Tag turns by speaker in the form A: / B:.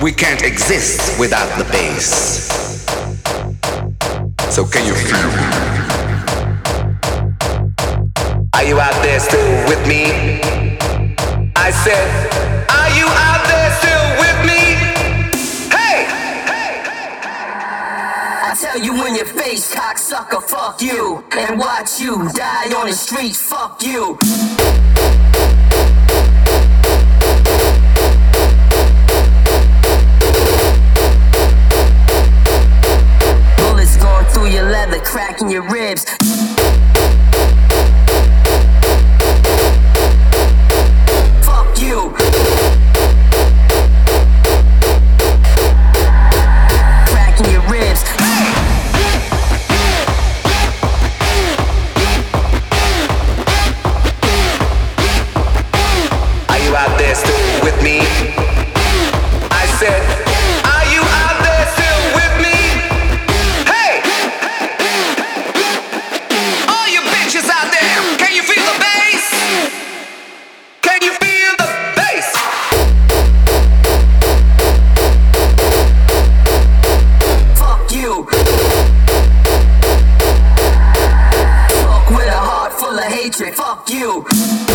A: We can't exist without the bass. So can you feel me? Are you out there still with me? I said, are you out there still with me? Hey! Hey! Hey!
B: I tell you in your face, cocksucker, fuck you. And watch you die on the street, fuck you. Cracking your ribs. You.